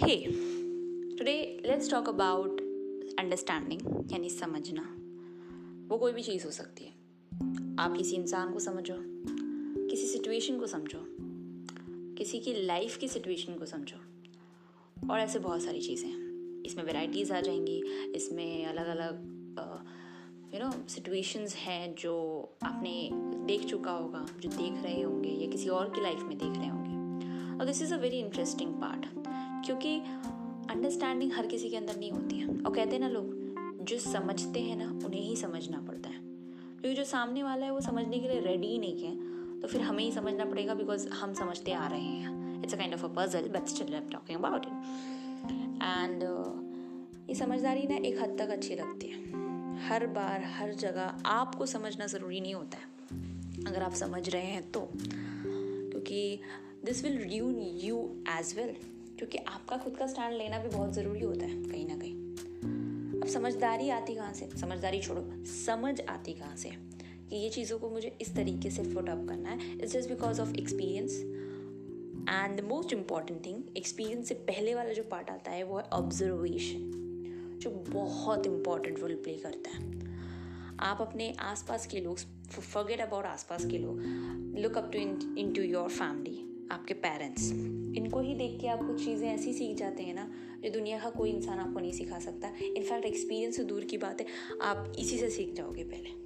Hey today let's talk about understanding यानी समझना। वो कोई भी चीज़ हो सकती है। आप किसी इंसान को समझो, किसी सिचुएशन को समझो, किसी की लाइफ की सिचुएशन को समझो, और ऐसे बहुत सारी चीज़ें हैं। इसमें वेराइटीज़ आ जाएँगी, इसमें अलग अलग यू नो सिचुएशंस हैं जो आपने देख चुका होगा, जो देख रहे होंगे, या किसी और की लाइफ में देख रहे होंगे। और this is a very interesting part क्योंकि अंडरस्टैंडिंग हर किसी के अंदर नहीं होती है। और कहते हैं ना लोग, जो समझते हैं ना, उन्हें ही समझना पड़ता है। क्योंकि जो सामने वाला है, वो समझने के लिए रेडी ही नहीं है। तो फिर हमें ही समझना पड़ेगा बिकॉज़ हम समझते आ रहे हैं। It's a kind of a puzzle but still talking about it and ये समझदारी ना एक हद तक अच्छी लगती है। हर बार, हर जगह आपको समझना ज़रूरी नहीं होता है। अगर आप समझ रहे हैं तो। क्योंकि this will ruin you as well क्योंकि आपका खुद का स्टैंड लेना भी बहुत ज़रूरी होता है, कहीं ना कहीं। अब समझदारी आती कहाँ से? समझदारी छोड़ो। समझ आती कहाँ से? कि ये चीज़ों को मुझे इस तरीके से फुट अप करना है। It's just because of experience and the most important thing experience से पहले वाला जो पार्ट आता है, वो है ऑब्जर्वेशन जो बहुत इंपॉर्टेंट रोल प्ले करता है। आप अपने आसपास के लोग फॉरगेट अबाउट आसपास के लोग। Look up to into your your family आपके पेरेंट्स इनको ही देख के आप कुछ चीज़ें ऐसी सीख जाते हैं ना, जो दुनिया का कोई इंसान आपको नहीं सिखा सकता। इनफैक्ट एक्सपीरियंस से दूर की बात है, आप इसी से सीख जाओगे पहले।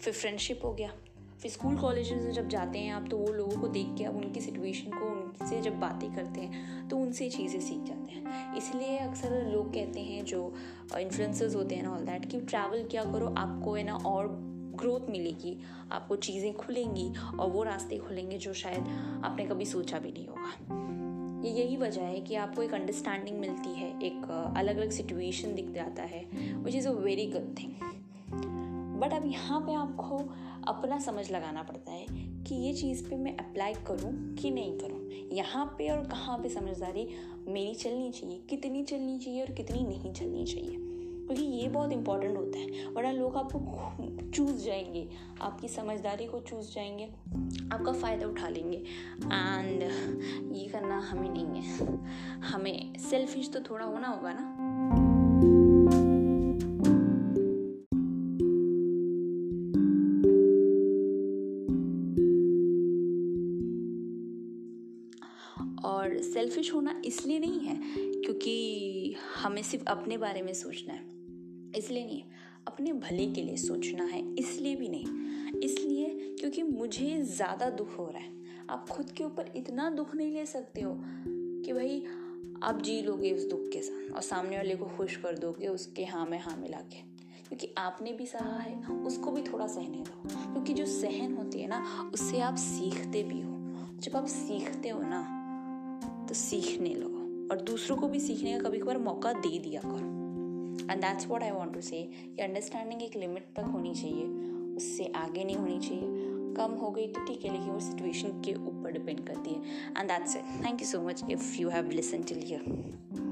फिर फ्रेंडशिप हो गया। फिर स्कूल कॉलेज में जब जाते हैं आप तो वो लोगों को देख के आप, उनकी सिचुएशन को उनसे जब बातें करते हैं तो उनसे चीज़ें सीख जाते हैं। इसलिए अक्सर लोग कहते हैं, जो इन्फ्लुएंसर्स होते हैं ना ऑल दैट कि ट्रैवल क्या करो, आपको है ना, और ग्रोथ मिलेगी, आपको चीज़ें खुलेंगी और वो रास्ते खुलेंगे जो शायद आपने कभी सोचा भी नहीं होगा। ये यही वजह है कि आपको एक अंडरस्टैंडिंग मिलती है, एक अलग अलग सिचुएशन दिख जाता है which is a very good thing but अब यहाँ पे आपको अपना समझ लगाना पड़ता है कि ये चीज़ पे मैं अप्लाई करूँ कि नहीं करूँ। यहाँ पे और कहाँ पे समझदारी मेरी चलनी चाहिए, कितनी चलनी चाहिए और कितनी नहीं चलनी चाहिए। क्योंकि ये बहुत इंपॉर्टेंट होता है। वरना लोग आपको चूज़ जाएँगे। आपकी समझदारी को चूज़ जाएँगे। आपका फ़ायदा उठा लेंगे। एंड ये करना हमें नहीं है। हमें सेल्फिश तो थोड़ा होना होगा ना। और सेल्फिश होना इसलिए नहीं है, क्योंकि हमें सिर्फ़ अपने बारे में सोचना है। इसलिए नहीं, अपने भले के लिए सोचना है, इसलिए भी नहीं। इसलिए क्योंकि मुझे ज़्यादा दुख हो रहा है। आप खुद के ऊपर इतना दुख नहीं ले सकते हो कि भाई, आप जी लोगे उस दुख के साथ और सामने वाले को खुश कर दोगे उसके हाँ में हाँ मिला के। क्योंकि आपने भी सहा है, उसको भी थोड़ा सहने दो। क्योंकि जो सहन होती है ना, उससे आप सीखते भी हो। जब आप सीखते हो ना तो सीखने लो और दूसरों को भी सीखने का कभी कभार मौका दे दिया करो। And that's what I want to say कि अंडरस्टैंडिंग एक लिमिट तक होनी चाहिए। उससे आगे नहीं होनी चाहिए। कम हो गई तो ठीक है, लेकिन वो सिचुएशन के ऊपर डिपेंड करती है। And that's it thank you so much if you have listen till here